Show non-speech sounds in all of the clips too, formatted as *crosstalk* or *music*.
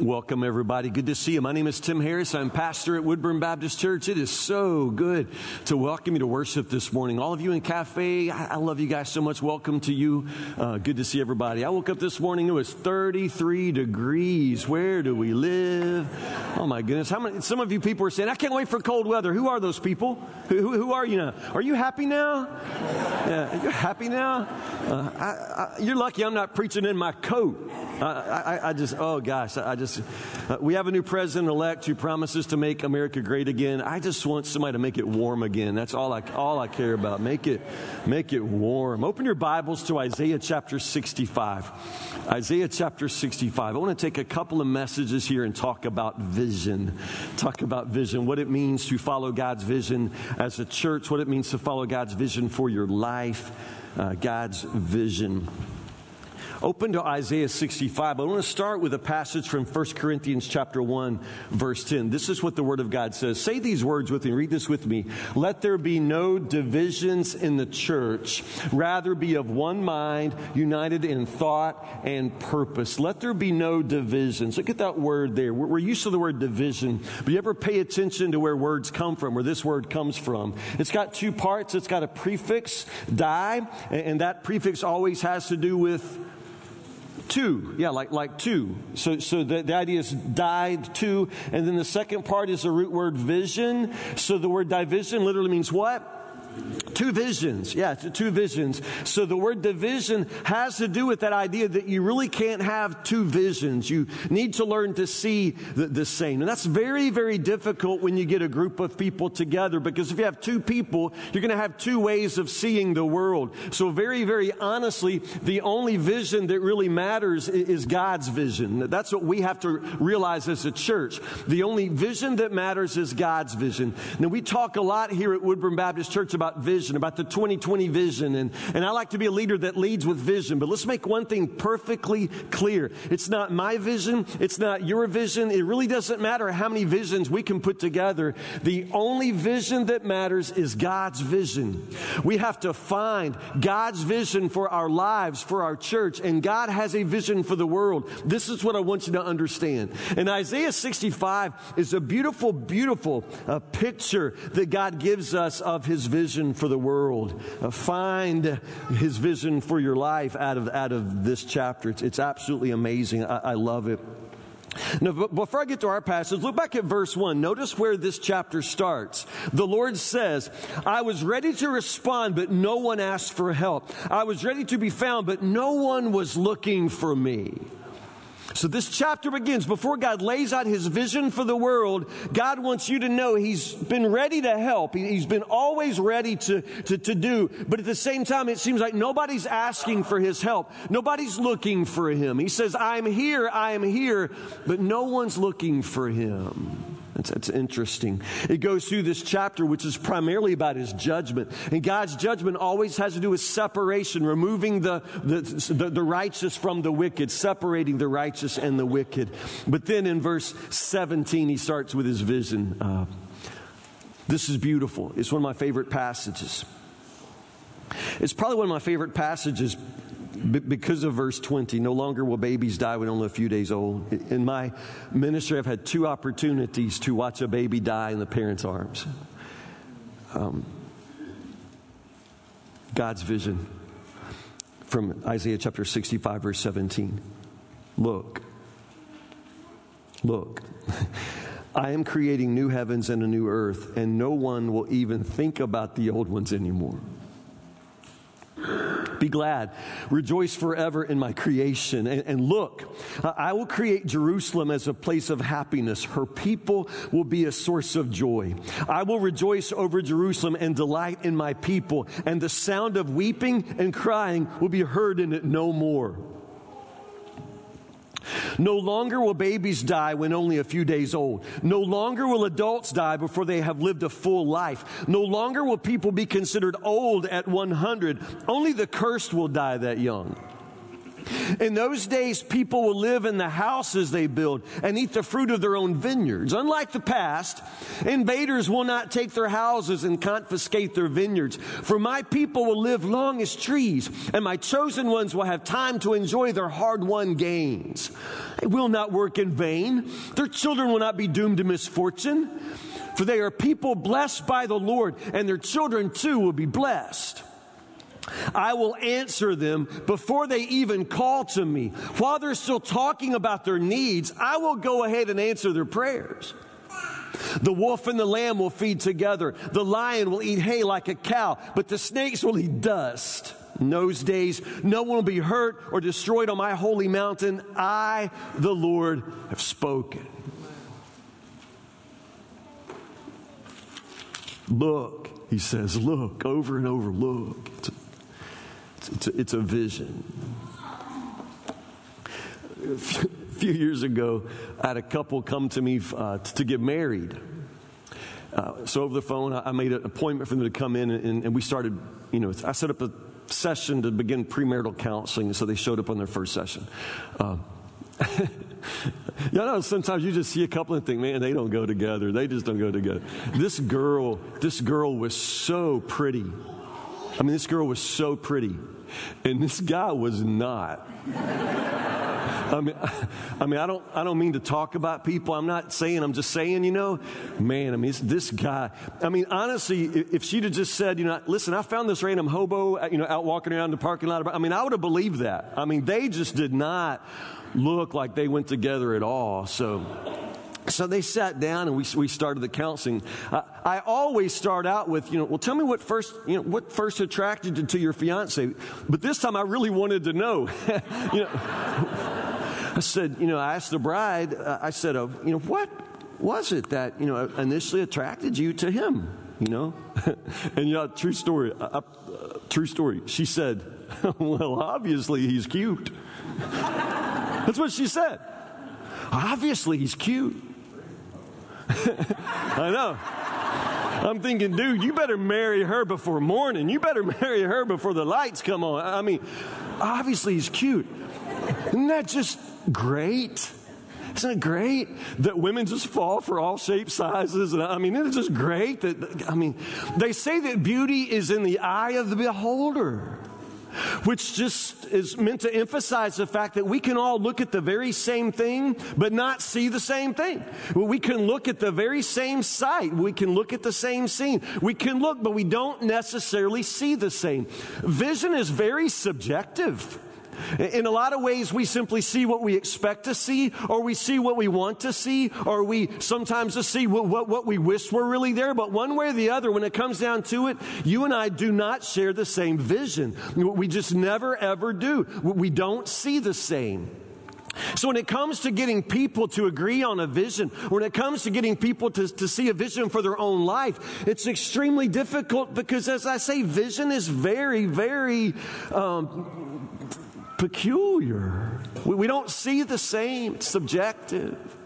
Welcome, everybody. Good to see you. My name is Tim Harris. I'm pastor at Woodburn Baptist Church. It is so good to welcome you to worship this morning. All of you in Cafe, I love you guys so much. Welcome to you. Uh, good to see everybody. I woke up this morning, it was 33 degrees. Where do we live? Oh, my goodness. How many, some of you people are saying, I can't wait for cold weather. Who are those people? Who, who, who are you now? Are you happy now? Yeah, you're happy now? Uh, I, I, you're lucky I'm not preaching in my coat. I, I, just, oh gosh, I just, uh, we have a new president elect who promises to make America great again. I just want somebody to make it warm again. That's all I, all I care about. Make it, make it warm. Open your Bibles to Isaiah chapter 65. Isaiah chapter 65. I want to take a couple of messages here and talk about vision. Talk about vision, what it means to follow God's vision as a church, what it means to follow God's vision for your life, uh, God's vision. Open to Isaiah 65. I want to start with a passage from 1 Corinthians chapter 1 verse 10. This is what the word of God says. Say these words with me. Read this with me. Let there be no divisions in the church. Rather be of one mind, united in thought and purpose. Let there be no divisions. Look at that word there. We're used to the word division, but you ever pay attention to where words come from, where this word comes from? It's got two parts. It's got a prefix, die, and that prefix always has to do with two. Yeah, like, like two. So, so the, the idea is died two. And then the second part is the root word vision. So the word division literally means what? Two visions. Yeah, two visions. So the word division has to do with that idea that you really can't have two visions. You need to learn to see the, the, same. And that's very, very difficult when you get a group of people together because if you have two people, you're going to have two ways of seeing the world. So very, very honestly, the only vision that really matters is God's vision. That's what we have to realize as a church. The only vision that matters is God's vision. Now we talk a lot here at Woodburn Baptist Church about about vision, about the 2020 vision. And, and I like to be a leader that leads with vision. But let's make one thing perfectly clear. It's not my vision. It's not your vision. It really doesn't matter how many visions we can put together. The only vision that matters is God's vision. We have to find God's vision for our lives, for our church. And God has a vision for the world. This is what I want you to understand. And Isaiah 65 is a beautiful, beautiful uh, picture that God gives us of his vision vision for the world. Uh, find his vision for your life out of, out of this chapter. It's, it's absolutely amazing. I, I love it. Now, before I get to our passage, look back at verse 1. Notice where this chapter starts. The Lord says, I was ready to respond, but no one asked for help. I was ready to be found, but no one was looking for me. So this chapter begins before God lays out his vision for the world. God wants you to know he's been ready to help. He's been always ready to, to, to do. But at the same time, it seems like nobody's asking for his help. Nobody's looking for him. He says, I'm here, I am here, but no one's looking for him. That's, that's interesting. It goes through this chapter, which is primarily about his judgment. And God's judgment always has to do with separation, removing the, the, the, the righteous from the wicked, separating the righteous and the wicked. But then in verse 17, he starts with his vision. Uh, this is beautiful. It's one of my favorite passages. It's probably one of my favorite passages because of verse 20, no longer will babies die when only a few days old. In my ministry, I've had two opportunities to watch a baby die in the parent's arms. Um, God's vision from Isaiah chapter 65, verse 17. Look, look. *laughs* I am creating new heavens and a new earth, and no one will even think about the old ones anymore. Be glad. Rejoice forever in my creation. And, and, look, uh, I will create Jerusalem as a place of happiness. Her people will be a source of joy. I will rejoice over Jerusalem and delight in my people. And the sound of weeping and crying will be heard in it no more. No longer will babies die when only a few days old. No longer will adults die before they have lived a full life. No longer will people be considered old at 100. Only the cursed will die that young. In those days, people will live in the houses they build and eat the fruit of their own vineyards. Unlike the past, invaders will not take their houses and confiscate their vineyards. For my people will live long as trees, and my chosen ones will have time to enjoy their hard won gains. They will not work in vain. Their children will not be doomed to misfortune. For they are people blessed by the Lord, and their children too will be blessed. I will answer them before they even call to me. While they're still talking about their needs, I will go ahead and answer their prayers. The wolf and the lamb will feed together. The lion will eat hay like a cow, but the snakes will eat dust. In those days, no one will be hurt or destroyed on my holy mountain. I, the Lord, have spoken. Look, he says, look over and over, look. It's a, it's a, vision. A *laughs* few years ago, I had a couple come to me uh, to get married. Uh, so over the phone, I made an appointment for them to come in, and, and we started. You know, I set up a session to begin premarital counseling, so they showed up on their first session. Uh, *laughs* you know, sometimes you just see a couple and think, man, they don't go together. They just don't go together. This girl, this girl was so pretty. I mean, this girl was so pretty, and this guy was not. I mean, I mean, I don't, I don't mean to talk about people. I'm not saying. I'm just saying. You know, man. I mean, this guy. I mean, honestly, if she'd have just said, you know, listen, I found this random hobo, uh, you know, out walking around the parking lot. I mean, I would have believed that. I mean, they just did not look like they went together at all. So. So they sat down and we, we started the counseling. Uh, I always start out with, you know, well, tell me what first, you know, what first attracted you to your fiance. But this time I really wanted to know. *laughs* you know, I said, you know, I asked the bride, uh, I said, uh, you know, what was it that, you know, initially attracted you to him? You know? *laughs* and you know, true story, uh, uh, true story. She said, *laughs* well, obviously he's cute. That's what she said. Obviously he's cute. *laughs* I know. I'm thinking, dude, you better marry her before morning. You better *laughs* marry her before the lights come on. I mean, obviously he's cute. Isn't that just great? Isn't it great that women just fall for all shapes, sizes? And I mean, isn't it just great that, I mean, they say that beauty is in the eye of the beholder which just is meant to emphasize the fact that we can all look at the very same thing, but not see the same thing. We can look at the very same sight. We can look at the same scene. We can look, but we don't necessarily see the same. Vision is very subjective. In a lot of ways, we simply see what we expect to see, or we see what we want to see, or we sometimes just see what, what, what, we wish were really there. But one way or the other, when it comes down to it, you and I do not share the same vision. We just never, ever do. We don't see the same. So when it comes to getting people to agree on a vision, when it comes to getting people to, to see a vision for their own life, it's extremely difficult because as I say, vision is very, very um, peculiar. We, we don't see the same, it's subjective.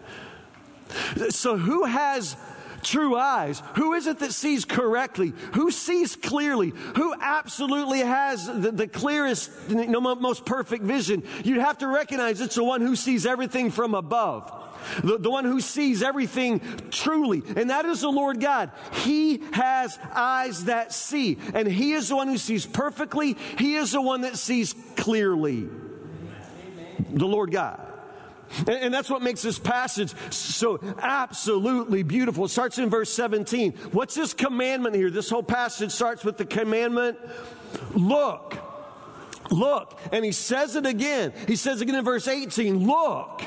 So, who has true eyes? Who is it that sees correctly? Who sees clearly? Who absolutely has the, the clearest, you know, most perfect vision? You'd have to recognize it's the one who sees everything from above. The, the one who sees everything truly, and that is the Lord God. He has eyes that see, and He is the one who sees perfectly. He is the one that sees clearly. The Lord God. And, that's what makes this passage so absolutely beautiful. It starts in verse 17. What's this commandment here? This whole passage starts with the commandment look. Look. And he says it again. He says again in verse 18 look.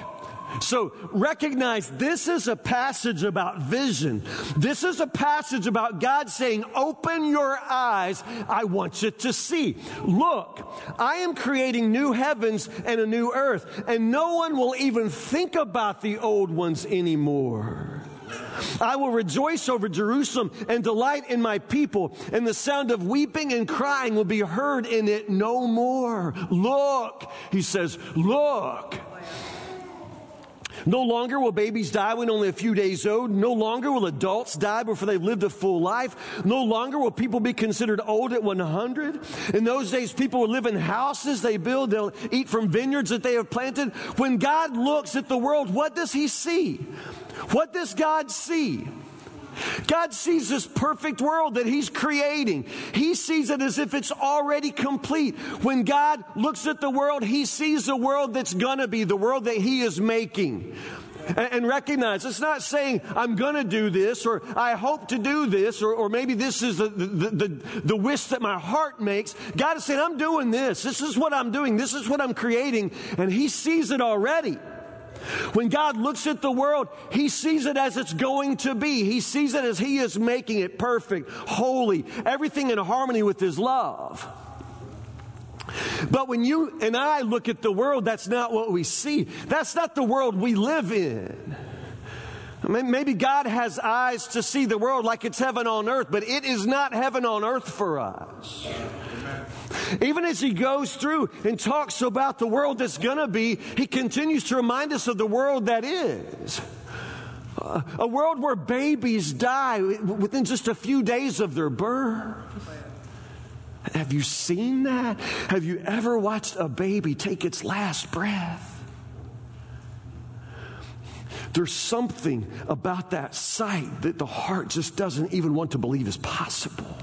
So recognize this is a passage about vision. This is a passage about God saying, open your eyes. I want you to see. Look, I am creating new heavens and a new earth, and no one will even think about the old ones anymore. I will rejoice over Jerusalem and delight in my people, and the sound of weeping and crying will be heard in it no more. Look, he says, look. No longer will babies die when only a few days old. No longer will adults die before they've lived a full life. No longer will people be considered old at 100. In those days, people will live in houses they build. They'll eat from vineyards that they have planted. When God looks at the world, what does he see? What does God see? God sees this perfect world that He's creating. He sees it as if it's already complete. When God looks at the world, He sees the world that's gonna be, the world that He is making. And, recognize it's not saying I'm going to do this or I hope to do this or, or maybe this is the, the, the, the wish that my heart makes. God is saying, I'm doing this. This is what I'm doing. This is what I'm creating. And He sees it already. When God looks at the world, He sees it as it's going to be. He sees it as He is making it perfect, holy, everything in harmony with His love. But when you and I look at the world, that's not what we see. That's not the world we live in. Maybe God has eyes to see the world like it's heaven on earth, but it is not heaven on earth for us. Even as he goes through and talks about the world that's going to be, he continues to remind us of the world that is. Uh, a world where babies die within just a few days of their birth. Have you seen that? Have you ever watched a baby take its last breath? There's something about that sight that the heart just doesn't even want to believe is possible.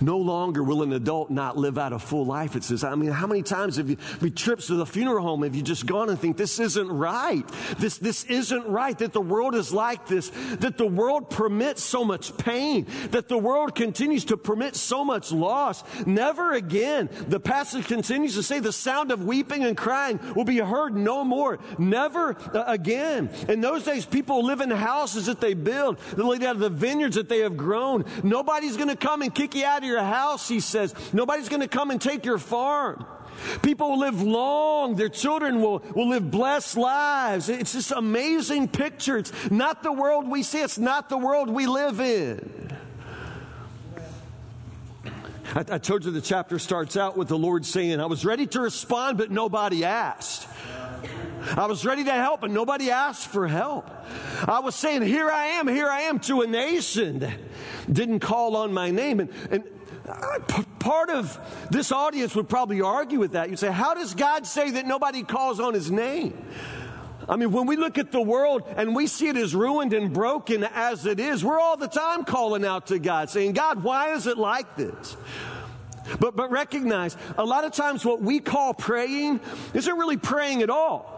No longer will an adult not live out a full life. It says, I mean, how many times have you, have trips to the funeral home have you just gone and think this isn't right? This, this isn't right that the world is like this, that the world permits so much pain, that the world continues to permit so much loss. Never again. The passage continues to say the sound of weeping and crying will be heard no more. Never uh, again. In those days, people live in houses that they build, they live out of the vineyards that they have grown. Nobody's going to come and kick you out of your house, he says. Nobody's going to come and take your farm. People will live long. Their children will, will live blessed lives. It's this amazing picture. It's not the world we see. It's not the world we live in. I, I told you the chapter starts out with the Lord saying, I was ready to respond, but nobody asked. I was ready to help, and nobody asked for help. I was saying, Here I am, here I am to a nation that didn't call on my name. And, and part of this audience would probably argue with that. You'd say, How does God say that nobody calls on his name? I mean, when we look at the world and we see it as ruined and broken as it is, we're all the time calling out to God, saying, God, why is it like this? But, but recognize, a lot of times what we call praying isn't really praying at all.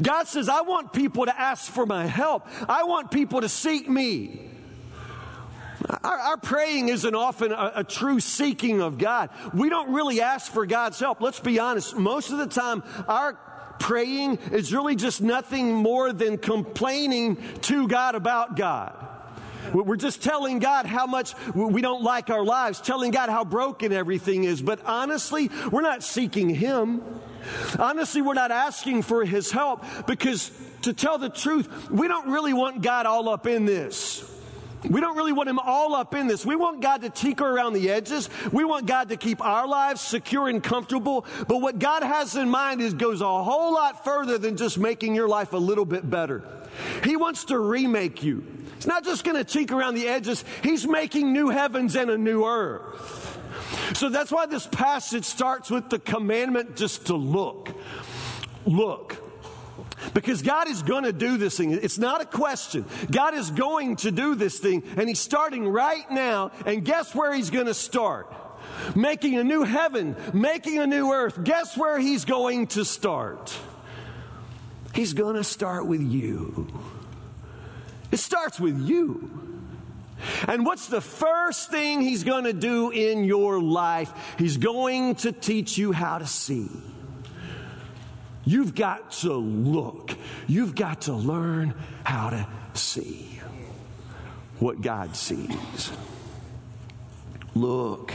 God says, I want people to ask for my help. I want people to seek me. Our, our praying isn't often a, a, true seeking of God. We don't really ask for God's help. Let's be honest. Most of the time, our praying is really just nothing more than complaining to God about God. We're just telling God how much we don't like our lives, telling God how broken everything is. But honestly, we're not seeking Him. Honestly, we're not asking for His help because, to tell the truth, we don't really want God all up in this. We don't really want him all up in this. We want God to tinker around the edges. We want God to keep our lives secure and comfortable. But what God has in mind is goes a whole lot further than just making your life a little bit better. He wants to remake you. He's not just going to tinker around the edges. He's making new heavens and a new earth. So that's why this passage starts with the commandment just to look. Look. Because God is going to do this thing. It's not a question. God is going to do this thing, and He's starting right now. And guess where He's going to start? Making a new heaven, making a new earth. Guess where He's going to start? He's going to start with you. It starts with you. And what's the first thing he's going to do in your life? He's going to teach you how to see. You've got to look. You've got to learn how to see what God sees. Look,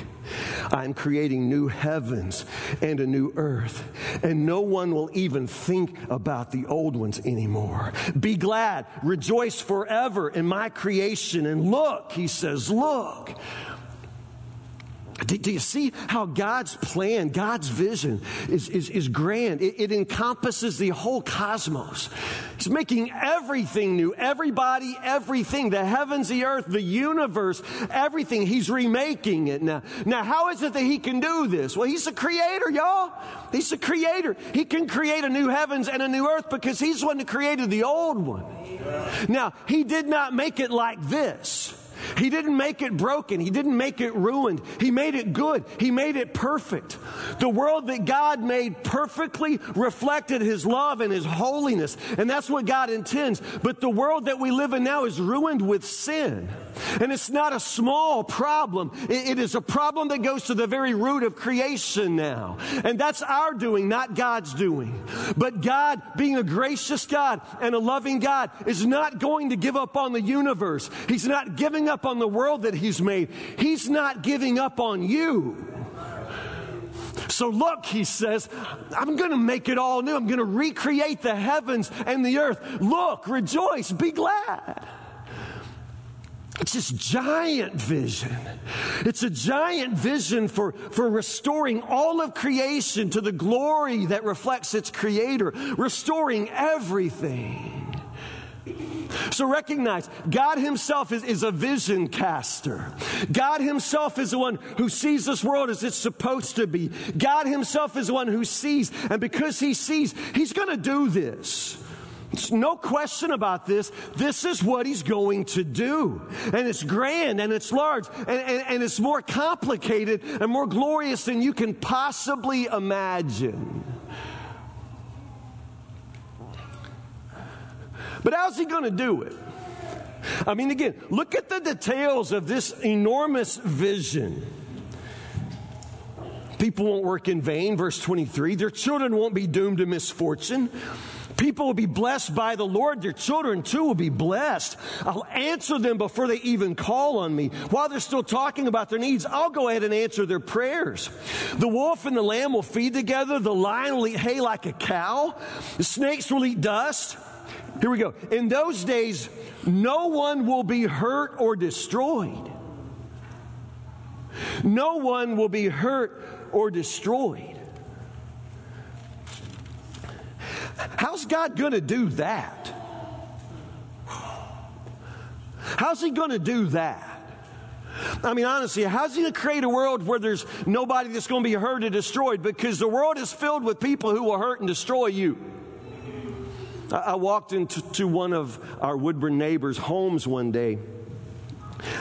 I'm creating new heavens and a new earth, and no one will even think about the old ones anymore. Be glad, rejoice forever in my creation. And look, he says, look. Do, do, you see how God's plan, God's vision is, is, is grand? It, it, encompasses the whole cosmos. He's making everything new. Everybody, everything. The heavens, the earth, the universe, everything. He's remaking it now. Now, how is it that he can do this? Well, he's the creator, y'all. He's the creator. He can create a new heavens and a new earth because he's the one that created the old one. Now, he did not make it like this. He didn't make it broken. He didn't make it ruined. He made it good. He made it perfect. The world that God made perfectly reflected His love and His holiness. And that's what God intends. But the world that we live in now is ruined with sin. And it's not a small problem. it is a problem that goes to the very root of creation now. And that's our doing, not God's doing. But God, being a gracious God and a loving God, is not going to give up on the universe. He's not giving up on the world that He's made. He's not giving up on you. So look, he says, I'm going to make it all new. I'm going to recreate the heavens and the earth. Look, rejoice, be glad. It's this giant vision. It's a giant vision for, for restoring all of creation to the glory that reflects its creator, restoring everything. So recognize God Himself is, is, a vision caster. God Himself is the one who sees this world as it's supposed to be. God Himself is the one who sees, and because He sees, He's going to do this. There's no question about this. This is what he's going to do. And it's grand and it's large and, and, and, it's more complicated and more glorious than you can possibly imagine. But how's he going to do it? I mean, again, look at the details of this enormous vision. People won't work in vain, verse 23. Their children won't be doomed to misfortune. People will be blessed by the Lord. Their children too will be blessed. I'll answer them before they even call on me. While they're still talking about their needs, I'll go ahead and answer their prayers. The wolf and the lamb will feed together. The lion will eat hay like a cow. The snakes will eat dust. Here we go. In those days, no one will be hurt or destroyed. No one will be hurt or destroyed. How's God going to do that? How's He going to do that? I mean, honestly, how's He going to create a world where there's nobody that's going to be hurt or destroyed? Because the world is filled with people who will hurt and destroy you. I walked into one of our Woodburn neighbors' homes one day.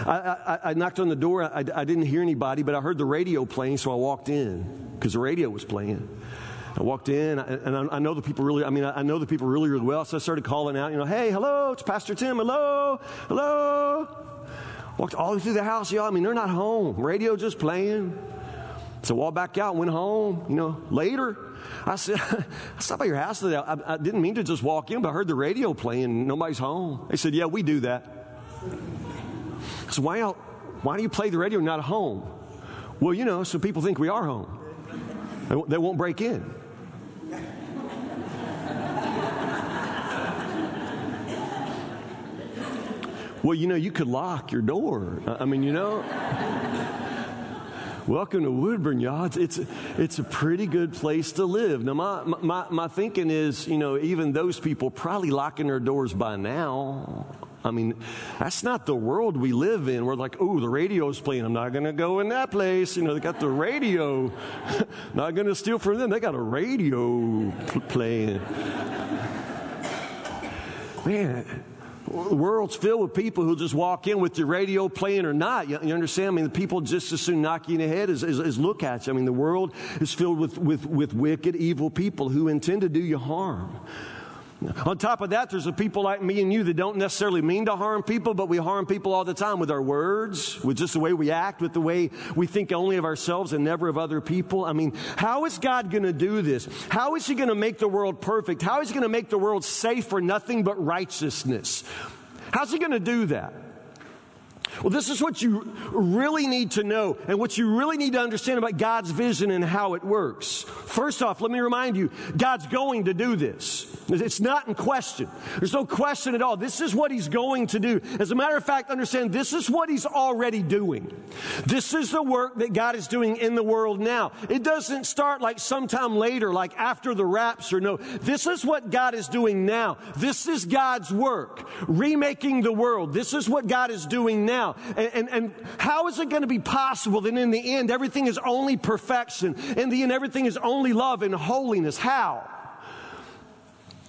I, I, I knocked on the door. I, I, didn't hear anybody, but I heard the radio playing, so I walked in because the radio was playing. I walked in, and I know the people really, I mean, I know the people really, really well, so I started calling out, you know, hey, hello, it's Pastor Tim, hello, hello. Walked all the way through the house, y'all. I mean, they're not home. Radio just playing. So I walked back out, went home, you know, later. I said, *laughs* I stopped by your house today. I, I, didn't mean to just walk in, but I heard the radio playing. Nobody's home. They said, Yeah, we do that. So why, why do you play the radio not at home? Well, you know, so people think we are home. They, they won't break in. Well, you know, you could lock your door. I mean, you know. Welcome to Woodburn, y'all. It's, it's, it's, a pretty good place to live. Now, my, my, my thinking is, you know, even those people probably locking their doors by now. I mean, that's not the world we live in. We're like, oh, the radio's playing. I'm not going to go in that place. You know, they got the radio. *laughs* not going to steal from them. They got a radio playing. Man, the world's filled with people who just walk in with the radio playing or not. You, you understand? I mean, the people just as soon knock you in the head as, as, as look at you. I mean, the world is filled with, with, with wicked, evil people who intend to do you harm. On top of that, there's the people like me and you that don't necessarily mean to harm people, but we harm people all the time with our words, with just the way we act, with the way we think only of ourselves and never of other people. I mean, how is God going to do this? How is He going to make the world perfect? How is He going to make the world safe for nothing but righteousness? How's He going to do that? Well, this is what you really need to know and what you really need to understand about God's vision and how it works. First off, let me remind you God's going to do this. It's not in question. There's no question at all. This is what he's going to do. As a matter of fact, understand this is what he's already doing. This is the work that God is doing in the world now. It doesn't start like sometime later, like after the rapture. No, this is what God is doing now. This is God's work, remaking the world. This is what God is doing now. And, and, and how is it going to be possible that in the end everything is only perfection? In the end, everything is only love and holiness. How?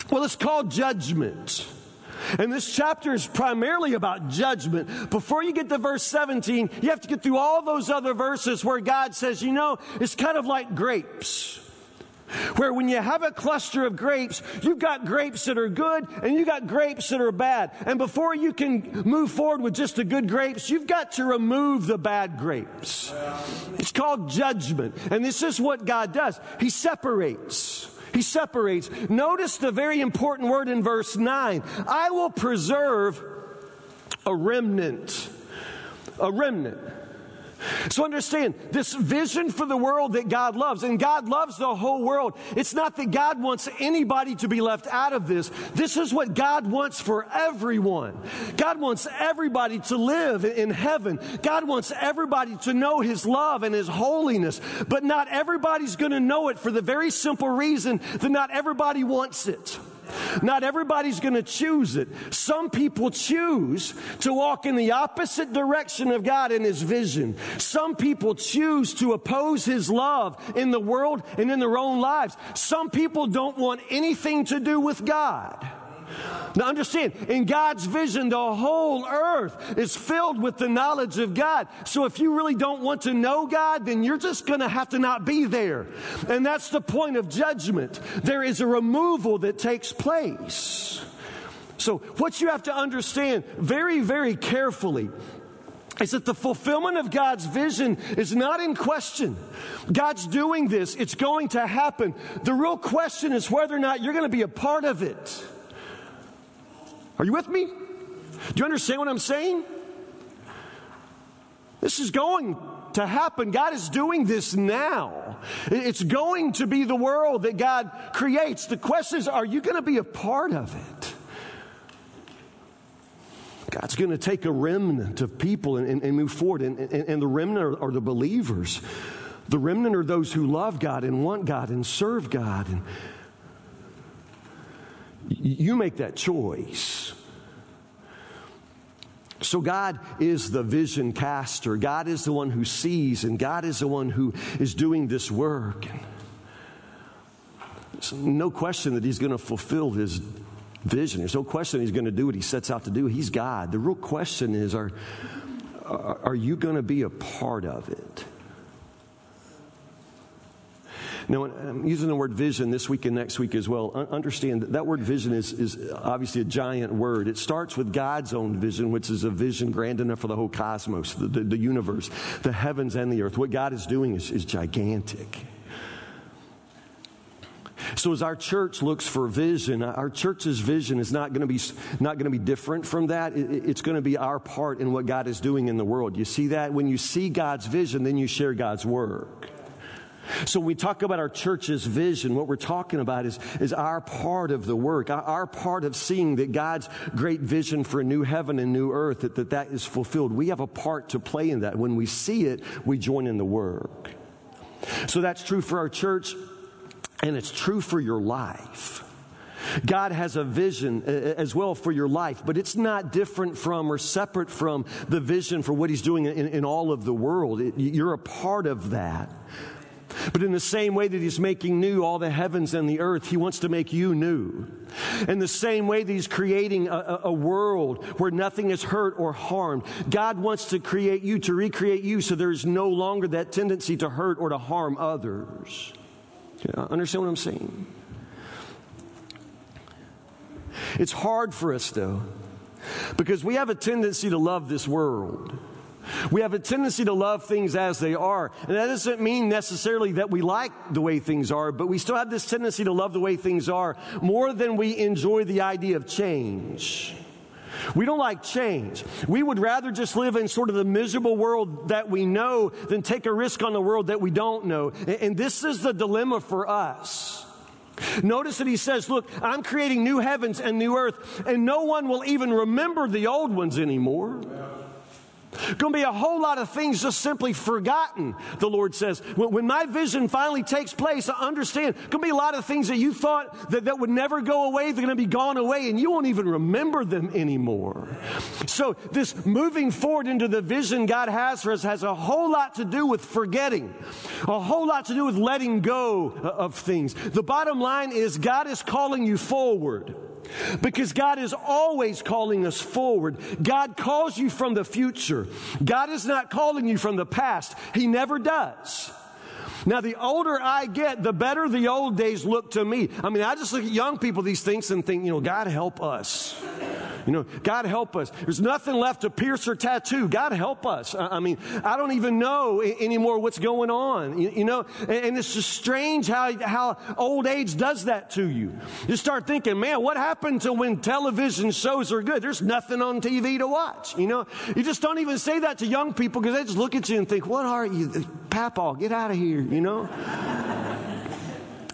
Well, it's called judgment. And this chapter is primarily about judgment. Before you get to verse 17, you have to get through all those other verses where God says, you know, it's kind of like grapes. Where when you have a cluster of grapes, you've got grapes that are good and you got grapes that are bad. And before you can move forward with just the good grapes, you've got to remove the bad grapes. It's called judgment. And this is what God does. He separates. He separates. Notice the very important word in verse 9 I will preserve a remnant. A remnant. So understand this vision for the world that God loves, and God loves the whole world. It's not that God wants anybody to be left out of this. This is what God wants for everyone. God wants everybody to live in heaven. God wants everybody to know His love and His holiness, but not everybody's going to know it for the very simple reason that not everybody wants it. Not everybody's going to choose it. Some people choose to walk in the opposite direction of God and His vision. Some people choose to oppose His love in the world and in their own lives. Some people don't want anything to do with God. Now understand, in God's vision, the whole earth is filled with the knowledge of God. So if you really don't want to know God, then you're just going to have to not be there. And that's the point of judgment. There is a removal that takes place. So what you have to understand very, very carefully is that the fulfillment of God's vision is not in question. God's doing this. It's going to happen. The real question is whether or not you're going to be a part of it. Are you with me? Do you understand what I'm saying? This is going to happen. God is doing this now. It's going to be the world that God creates. The question is, are you going to be a part of it? God's going to take a remnant of people and, and, and move forward. And, and the remnant are, are, the believers. The remnant are those who love God and want God and serve God. You make that choice. So, God is the vision caster. God is the one who sees, and God is the one who is doing this work. There's no question that He's going to fulfill His vision. There's no question He's going to do what He sets out to do. He's God. The real question is are, are you going to be a part of it? Now, I'm um, using the word vision this week and next week as well. Understand that that word vision is, is obviously a giant word. It starts with God's own vision, which is a vision grand enough for the whole cosmos, the, the, the universe, the heavens and the earth. What God is doing is, is gigantic. So as our church looks for vision, uh, our church's vision is not going to be not going to be different from that. It's going to be our part in what God is doing in the world. You see that when you see God's vision, then you share God's work. So when we talk about our church's vision, what we're talking about is, is our part of the work, our, part of seeing that God's great vision for a new heaven and new earth, that, that that is fulfilled. We have a part to play in that. When we see it, we join in the work. So that's true for our church, and it's true for your life. God has a vision uh, uh, as well for your life, but it's not different from or separate from the vision for what He's doing in, in all of the world. It, you're a part of that. But in the same way that He's making new all the heavens and the earth, He wants to make you new. In the same way that He's creating a, a, world where nothing is hurt or harmed, God wants to create you, to recreate you, so there's no longer that tendency to hurt or to harm others. Understand what I'm saying? It's hard for us, though, because we have a tendency to love this world. We have a tendency to love things as they are. And that doesn't mean necessarily that we like the way things are, but we still have this tendency to love the way things are more than we enjoy the idea of change. We don't like change. We would rather just live in sort of the miserable world that we know than take a risk on the world that we don't know. And this is the dilemma for us. Notice that he says, Look, I'm creating new heavens and new earth, and no one will even remember the old ones anymore. Going to be a whole lot of things just simply forgotten, the Lord says. When my vision finally takes place, I understand. Going to be a lot of things that you thought that, that would never go away, they're going to be gone away, and you won't even remember them anymore. So, this moving forward into the vision God has for us has a whole lot to do with forgetting, a whole lot to do with letting go uh, of things. The bottom line is God is calling you forward. Because God is always calling us forward. God calls you from the future. God is not calling you from the past. He never does. Now, the older I get, the better the old days look to me. I mean, I just look at young people, these things, and think, you know, God help us. You know, God help us. There's nothing left to pierce or tattoo. God help us. I mean, I don't even know anymore what's going on. You, know, and it's just strange how, how old age does that to you. You start thinking, man, what happened to when television shows are good? There's nothing on TV to watch. You know, you just don't even say that to young people because they just look at you and think, what are you? Papa, get out of here, you know?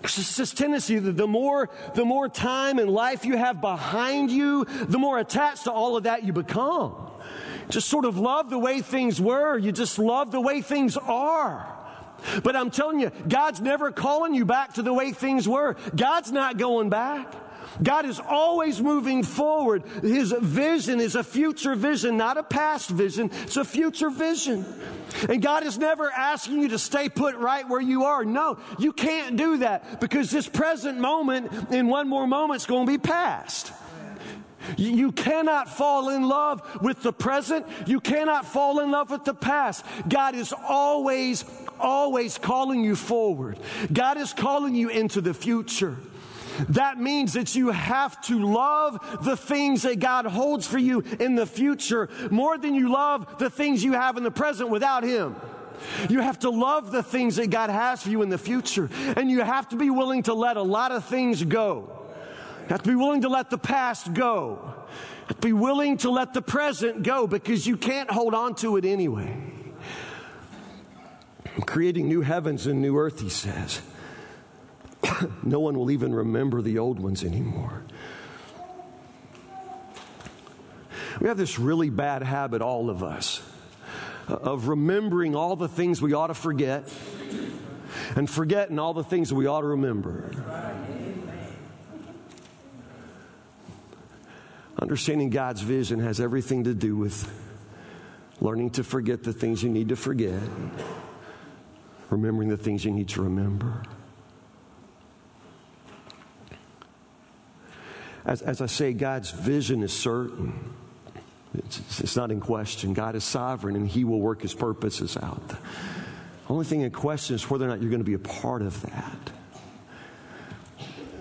It's this tendency that the more, the more time and life you have behind you, the more attached to all of that you become. Just sort of love the way things were. You just love the way things are. But I'm telling you, God's never calling you back to the way things were. God's not going back. God is always moving forward. His vision is a future vision, not a past vision. It's a future vision. And God is never asking you to stay put right where you are. No, you can't do that because this present moment in one more moment is going to be past. You cannot fall in love with the present. You cannot fall in love with the past. God is always, always calling you forward. God is calling you into the future. That means that you have to love the things that God holds for you in the future more than you love the things you have in the present without Him. You have to love the things that God has for you in the future. And you have to be willing to let a lot of things go. You have to be willing to let the past go. Be willing to let the present go because you can't hold on to it anyway. I'm creating new heavens and new earth, he says. No one will even remember the old ones anymore. We have this really bad habit, all of us, of remembering all the things we ought to forget and forgetting all the things we ought to remember. Understanding God's vision has everything to do with learning to forget the things you need to forget, remembering the things you need to remember. As, as I say, God's vision is certain. It's, it's, not in question. God is sovereign and He will work His purposes out. The only thing in question is whether or not you're going to be a part of that.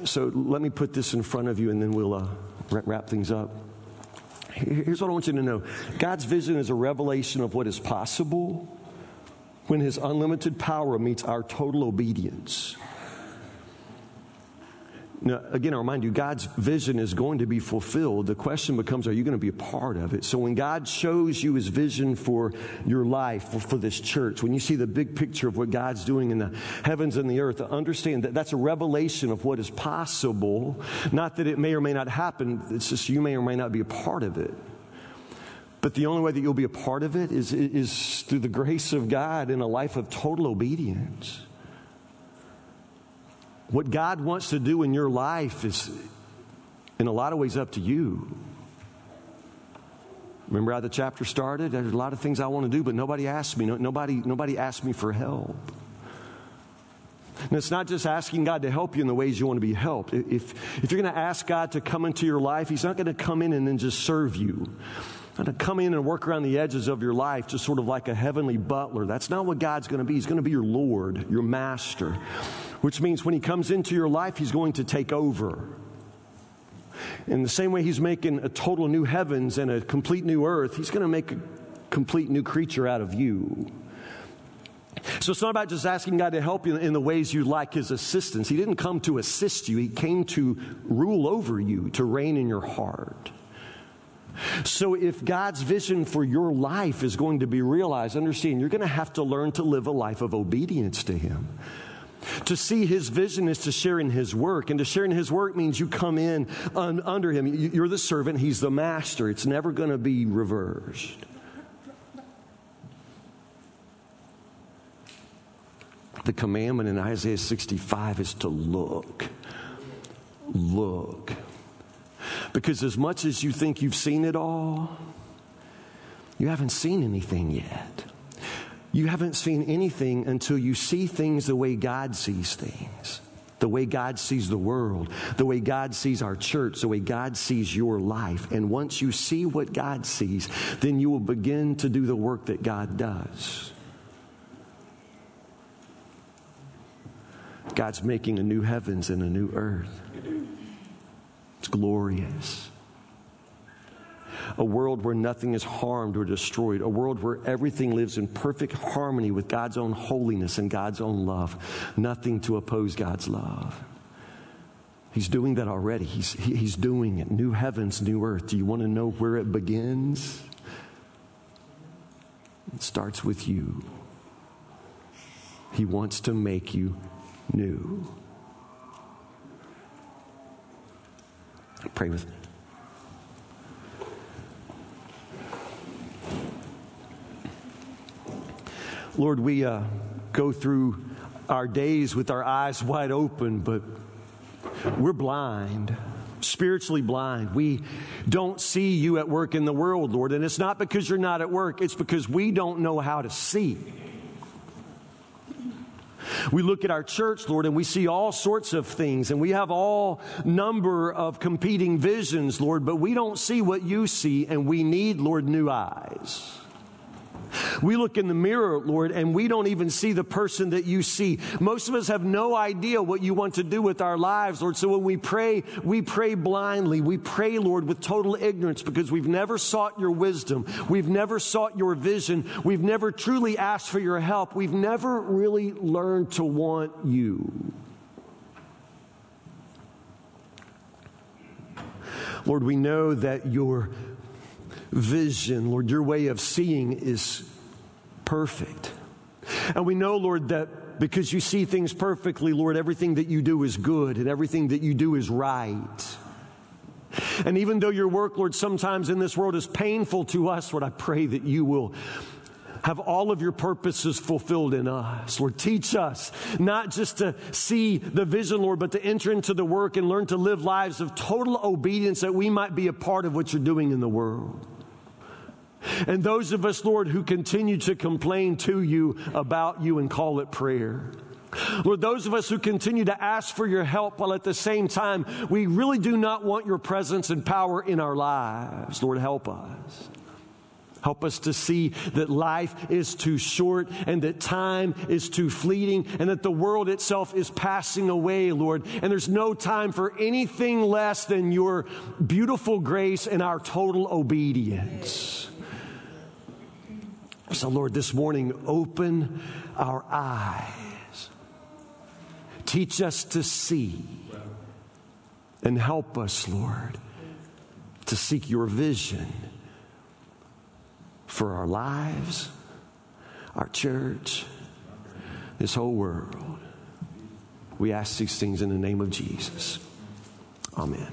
So let me put this in front of you and then we'll uh, wrap things up. Here's what I want you to know God's vision is a revelation of what is possible when His unlimited power meets our total obedience. Now, again, I remind you, God's vision is going to be fulfilled. The question becomes, are you going to be a part of it? So when God shows you his vision for your life, for, for this church, when you see the big picture of what God's doing in the heavens and the earth, understand that that's a revelation of what is possible. Not that it may or may not happen, it's just you may or may not be a part of it. But the only way that you'll be a part of it is, is through the grace of God in a life of total obedience. What God wants to do in your life is, in a lot of ways, up to you. Remember how the chapter started? There's a lot of things I want to do, but nobody asked me. Nobody, nobody asked me for help. And it's not just asking God to help you in the ways you want to be helped. If, if you're going to ask God to come into your life, He's not going to come in and then just serve you. Not to come in and work around the edges of your life, just sort of like a heavenly butler. That's not what God's going to be. He's going to be your Lord, your master which means when he comes into your life, he's going to take over. In the same way he's making a total new heavens and a complete new earth, he's going to make a complete new creature out of you. So it's not about just asking God to help you in the ways you like his assistance. He didn't come to assist you, he came to rule over you, to reign in your heart. So, if God's vision for your life is going to be realized, understand you're going to have to learn to live a life of obedience to Him. To see his vision is to share in his work. And to share in his work means you come in un- under him. You're the servant, he's the master. It's never going to be reversed. The commandment in Isaiah 65 is to look. Look. Because as much as you think you've seen it all, you haven't seen anything yet. You haven't seen anything until you see things the way God sees things, the way God sees the world, the way God sees our church, the way God sees your life. And once you see what God sees, then you will begin to do the work that God does. God's making a new heavens and a new earth. It's glorious. A world where nothing is harmed or destroyed. A world where everything lives in perfect harmony with God's own holiness and God's own love. Nothing to oppose God's love. He's doing that already. He's, he, he's doing it. New heavens, new earth. Do you want to know where it begins? It starts with you. He wants to make you new. Pray with me. Lord, we uh, go through our days with our eyes wide open, but we're blind, spiritually blind. We don't see you at work in the world, Lord. And it's not because you're not at work, it's because we don't know how to see. We look at our church, Lord, and we see all sorts of things, and we have all number of competing visions, Lord, but we don't see what you see, and we need, Lord, new eyes. We look in the mirror, Lord, and we don't even see the person that you see. Most of us have no idea what you want to do with our lives, Lord. So when we pray, we pray blindly. We pray, Lord, with total ignorance because we've never sought your wisdom. We've never sought your vision. We've never truly asked for your help. We've never really learned to want you. Lord, we know that your vision, Lord, your way of seeing is perfect. And we know, Lord, that because you see things perfectly, Lord, everything that you do is good and everything that you do is right. And even though your work, Lord, sometimes in this world is painful to us, Lord, I pray that you will have all of your purposes fulfilled in us. Lord, teach us not just to see the vision, Lord, but to enter into the work and learn to live lives of total obedience that we might be a part of what you're doing in the world. And those of us, Lord, who continue to complain to you about you and call it prayer. Lord, those of us who continue to ask for your help while at the same time we really do not want your presence and power in our lives, Lord, help us. Help us to see that life is too short and that time is too fleeting and that the world itself is passing away, Lord. And there's no time for anything less than your beautiful grace and our total obedience. So, Lord, this morning, open our eyes. Teach us to see. And help us, Lord, to seek your vision for our lives, our church, this whole world. We ask these things in the name of Jesus. Amen.